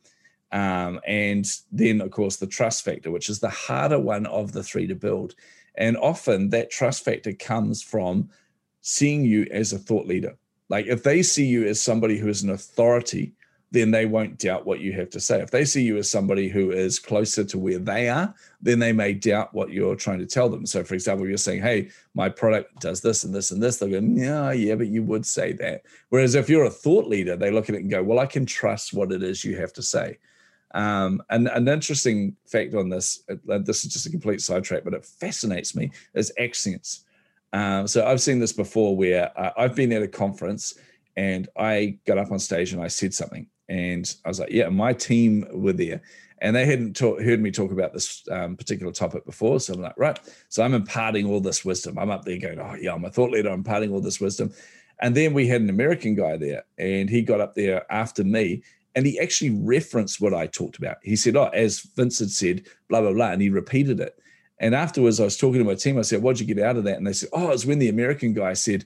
Um, and then, of course, the trust factor, which is the harder one of the three to build. And often that trust factor comes from seeing you as a thought leader. Like if they see you as somebody who is an authority, then they won't doubt what you have to say. If they see you as somebody who is closer to where they are, then they may doubt what you're trying to tell them. So, for example, you're saying, Hey, my product does this and this and this. They'll go, Yeah, yeah, but you would say that. Whereas if you're a thought leader, they look at it and go, Well, I can trust what it is you have to say. Um, and an interesting fact on this, uh, this is just a complete sidetrack, but it fascinates me, is accents. Um, so I've seen this before where uh, I've been at a conference and I got up on stage and I said something. And I was like, yeah, my team were there. And they hadn't talk, heard me talk about this um, particular topic before. So I'm like, right. So I'm imparting all this wisdom. I'm up there going, oh, yeah, I'm a thought leader. I'm imparting all this wisdom. And then we had an American guy there, and he got up there after me, and he actually referenced what I talked about. He said, oh, as Vince had said, blah, blah, blah. And he repeated it. And afterwards, I was talking to my team. I said, What'd you get out of that? And they said, Oh, it's when the American guy said,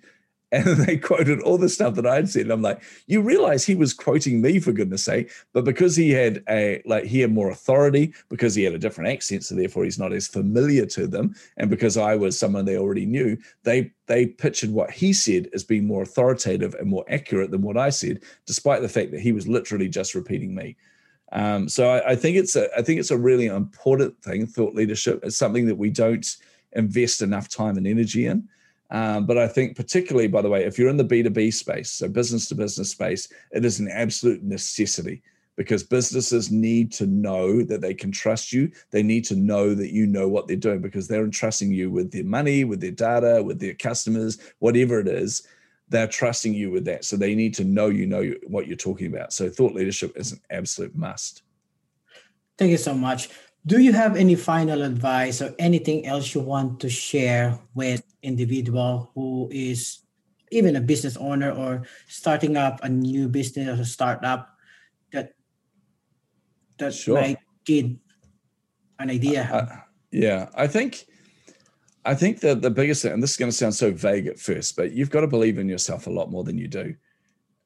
and they quoted all the stuff that I'd said. And I'm like, you realize he was quoting me for goodness sake, but because he had a like he had more authority, because he had a different accent, so therefore he's not as familiar to them, and because I was someone they already knew, they they pictured what he said as being more authoritative and more accurate than what I said, despite the fact that he was literally just repeating me. Um, so I, I think it's a I think it's a really important thing. Thought leadership is something that we don't invest enough time and energy in. Um, but I think, particularly, by the way, if you're in the B2B space, so business to business space, it is an absolute necessity because businesses need to know that they can trust you. They need to know that you know what they're doing because they're entrusting you with their money, with their data, with their customers, whatever it is. They're trusting you with that. So they need to know you know what you're talking about. So thought leadership is an absolute must. Thank you so much do you have any final advice or anything else you want to share with individual who is even a business owner or starting up a new business or a startup that that sure. might get an idea uh, yeah i think i think that the biggest thing and this is going to sound so vague at first but you've got to believe in yourself a lot more than you do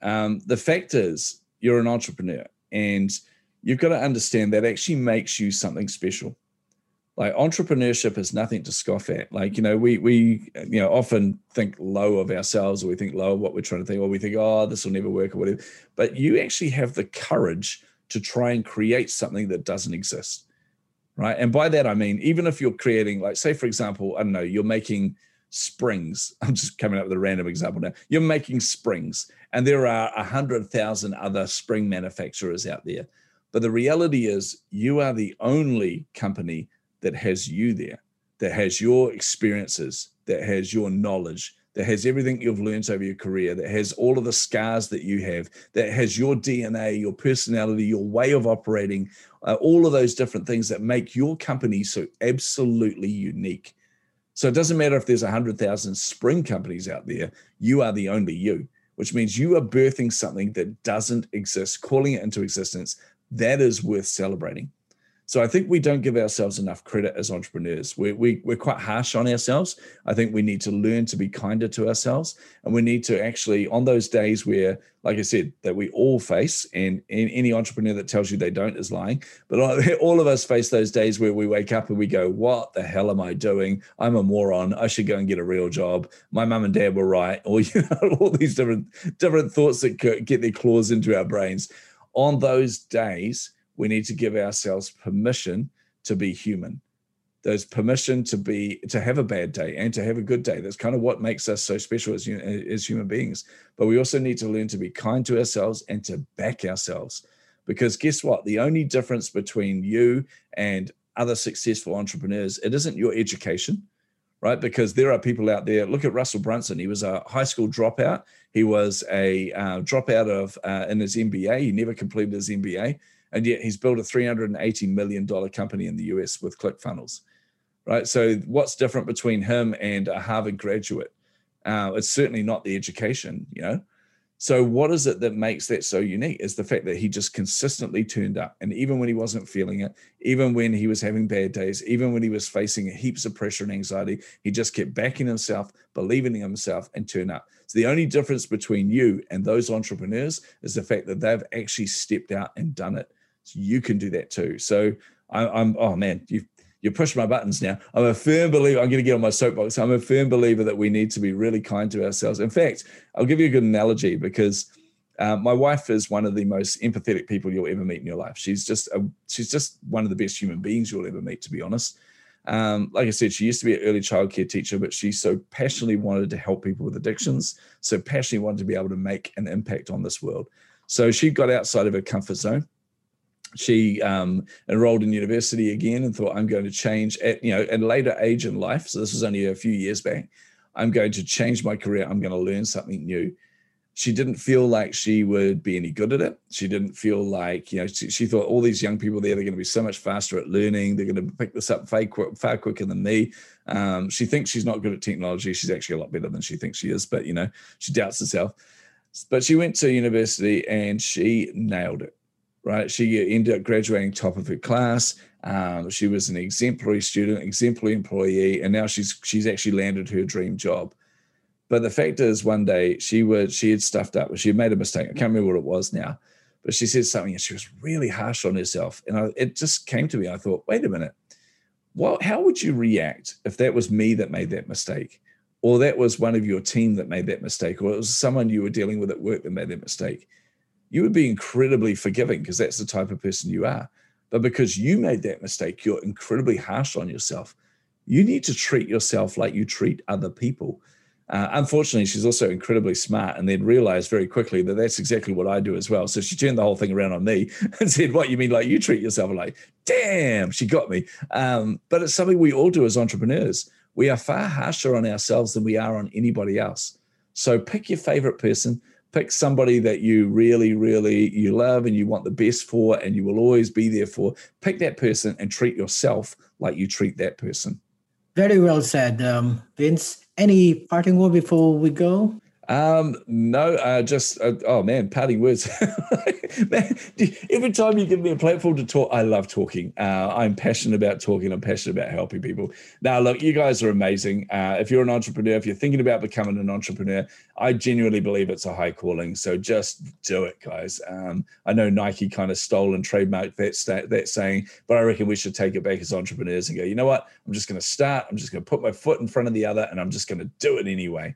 um, the fact is you're an entrepreneur and you've got to understand that actually makes you something special. Like entrepreneurship is nothing to scoff at. Like, you know, we we you know often think low of ourselves or we think low of what we're trying to think, or we think, oh, this will never work or whatever. But you actually have the courage to try and create something that doesn't exist. Right. And by that I mean, even if you're creating, like, say, for example, I don't know, you're making springs. I'm just coming up with a random example now. You're making springs, and there are a hundred thousand other spring manufacturers out there but the reality is, you are the only company that has you there, that has your experiences, that has your knowledge, that has everything you've learned over your career, that has all of the scars that you have, that has your DNA, your personality, your way of operating, uh, all of those different things that make your company so absolutely unique. So it doesn't matter if there's 100,000 spring companies out there, you are the only you, which means you are birthing something that doesn't exist, calling it into existence, that is worth celebrating. So I think we don't give ourselves enough credit as entrepreneurs. We, we, we're quite harsh on ourselves. I think we need to learn to be kinder to ourselves. And we need to actually, on those days where, like I said, that we all face, and, and any entrepreneur that tells you they don't is lying, but all of us face those days where we wake up and we go, What the hell am I doing? I'm a moron. I should go and get a real job. My mum and dad were right. Or, you know, all these different, different thoughts that get their claws into our brains on those days, we need to give ourselves permission to be human. There's permission to be to have a bad day and to have a good day. That's kind of what makes us so special as, as human beings. But we also need to learn to be kind to ourselves and to back ourselves. Because guess what? The only difference between you and other successful entrepreneurs, it isn't your education right? Because there are people out there. Look at Russell Brunson. He was a high school dropout. He was a uh, dropout of uh, in his MBA. He never completed his MBA, and yet he's built a 380 million dollar company in the US with ClickFunnels, right? So what's different between him and a Harvard graduate? Uh, it's certainly not the education, you know. So, what is it that makes that so unique? Is the fact that he just consistently turned up. And even when he wasn't feeling it, even when he was having bad days, even when he was facing heaps of pressure and anxiety, he just kept backing himself, believing in himself, and turn up. So, the only difference between you and those entrepreneurs is the fact that they've actually stepped out and done it. So, you can do that too. So, I, I'm, oh man, you've you push my buttons now. I'm a firm believer. I'm going to get on my soapbox. I'm a firm believer that we need to be really kind to ourselves. In fact, I'll give you a good analogy because uh, my wife is one of the most empathetic people you'll ever meet in your life. She's just a, she's just one of the best human beings you'll ever meet, to be honest. Um, like I said, she used to be an early childcare teacher, but she so passionately wanted to help people with addictions, so passionately wanted to be able to make an impact on this world. So she got outside of her comfort zone she um, enrolled in university again and thought i'm going to change at you know at a later age in life so this was only a few years back i'm going to change my career i'm going to learn something new she didn't feel like she would be any good at it. She didn't feel like, you know, she, she thought all these young people there, they're going to be so much faster at learning. They're going to pick this up far, far quicker than me. Um, she thinks she's not good at technology. She's actually a lot better than she thinks she is, but, you know, she doubts herself. But she went to university and she nailed it, right? She ended up graduating top of her class. Um, she was an exemplary student, exemplary employee, and now she's she's actually landed her dream job. But the fact is, one day she was she had stuffed up. She had made a mistake. I can't remember what it was now, but she said something and she was really harsh on herself. And I, it just came to me. I thought, wait a minute, well, how would you react if that was me that made that mistake, or that was one of your team that made that mistake, or it was someone you were dealing with at work that made that mistake? You would be incredibly forgiving because that's the type of person you are. But because you made that mistake, you're incredibly harsh on yourself. You need to treat yourself like you treat other people. Uh, unfortunately, she's also incredibly smart and then realized very quickly that that's exactly what I do as well. So she turned the whole thing around on me and said, What you mean, like you treat yourself? I'm like, damn, she got me. Um, but it's something we all do as entrepreneurs. We are far harsher on ourselves than we are on anybody else. So pick your favorite person, pick somebody that you really, really you love and you want the best for, and you will always be there for. Pick that person and treat yourself like you treat that person. Very well said, um, Vince. Any parting word before we go? Um, no, uh, just uh, oh man, parting words. man, every time you give me a platform to talk, I love talking. Uh, I'm passionate about talking. I'm passionate about helping people. Now, look, you guys are amazing. Uh, if you're an entrepreneur, if you're thinking about becoming an entrepreneur, I genuinely believe it's a high calling. So just do it, guys. Um, I know Nike kind of stole and trademarked that sta- that saying, but I reckon we should take it back as entrepreneurs and go. You know what? I'm just going to start. I'm just going to put my foot in front of the other, and I'm just going to do it anyway.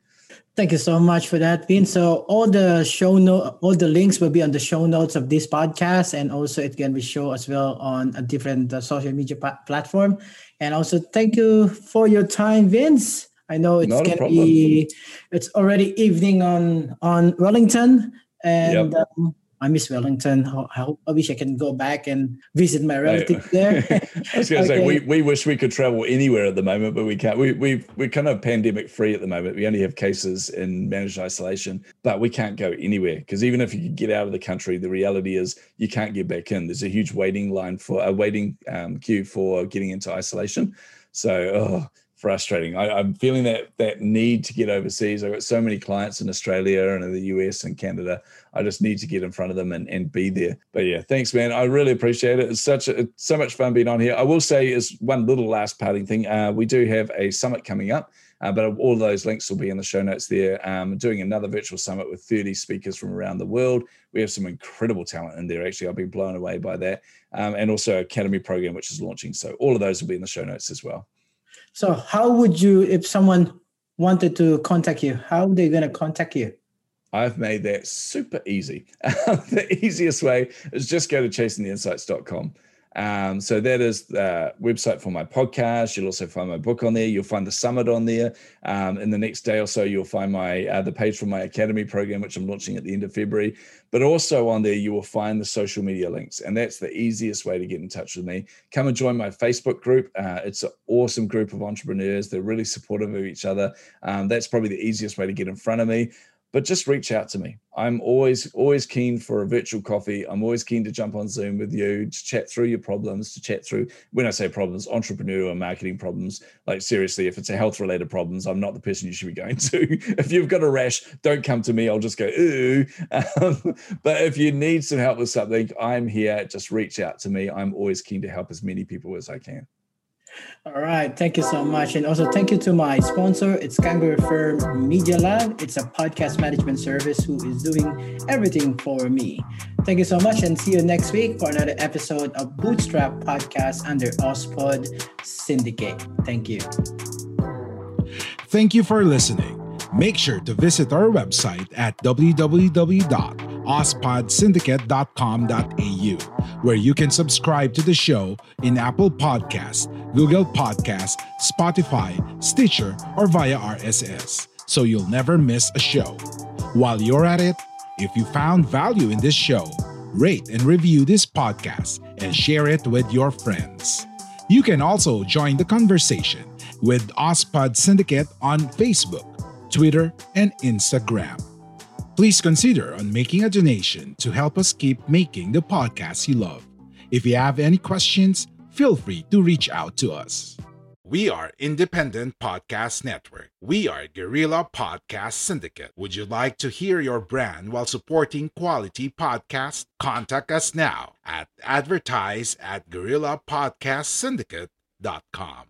Thank you so much for that, Vin. So all the show note, all the links will be on the show notes of this podcast, and also it can be shown as well on a different uh, social media pa- platform. And also, thank you for your time, Vince. I know it's Not gonna be it's already evening on on Wellington, and yep. um, I miss Wellington. I, hope, I wish I can go back and visit my relatives there. I was going to okay. say we, we wish we could travel anywhere at the moment, but we can't. We we we're kind of pandemic free at the moment. We only have cases in managed isolation, but we can't go anywhere because even if you could get out of the country, the reality is you can't get back in. There's a huge waiting line for a waiting um, queue for getting into isolation. So oh, frustrating. I, am feeling that that need to get overseas. I've got so many clients in Australia and in the US and Canada. I just need to get in front of them and, and be there. But yeah, thanks, man. I really appreciate it. It's such a, it's so much fun being on here. I will say is one little last parting thing. Uh, we do have a summit coming up. Uh, but all those links will be in the show notes there. Um, doing another virtual summit with 30 speakers from around the world. We have some incredible talent in there. Actually, I've been blown away by that. Um, and also Academy program, which is launching. So all of those will be in the show notes as well. So how would you, if someone wanted to contact you, how are they going to contact you? I've made that super easy. the easiest way is just go to chasingtheinsights.com. Um, so that is the website for my podcast. You'll also find my book on there. You'll find the summit on there. Um, in the next day or so, you'll find my uh, the page for my academy program, which I'm launching at the end of February. But also on there, you will find the social media links, and that's the easiest way to get in touch with me. Come and join my Facebook group. Uh, it's an awesome group of entrepreneurs. They're really supportive of each other. Um, that's probably the easiest way to get in front of me but just reach out to me. I'm always always keen for a virtual coffee. I'm always keen to jump on Zoom with you to chat through your problems, to chat through when I say problems, entrepreneurial marketing problems. Like seriously, if it's a health related problems, I'm not the person you should be going to. if you've got a rash, don't come to me. I'll just go ooh. Um, but if you need some help with something, I'm here. Just reach out to me. I'm always keen to help as many people as I can. All right. Thank you so much. And also thank you to my sponsor. It's Kangaroo Fern Media Lab. It's a podcast management service who is doing everything for me. Thank you so much and see you next week for another episode of Bootstrap Podcast under Ozpod Syndicate. Thank you. Thank you for listening. Make sure to visit our website at www ozpodsyndicate.com.au, where you can subscribe to the show in Apple Podcasts, Google Podcasts, Spotify, Stitcher, or via RSS, so you'll never miss a show. While you're at it, if you found value in this show, rate and review this podcast and share it with your friends. You can also join the conversation with Ozpod Syndicate on Facebook, Twitter, and Instagram please consider on making a donation to help us keep making the podcast you love. If you have any questions, feel free to reach out to us. We are Independent Podcast Network. We are Guerrilla Podcast Syndicate. Would you like to hear your brand while supporting quality podcasts? Contact us now at advertise at guerrillapodcastsyndicate.com.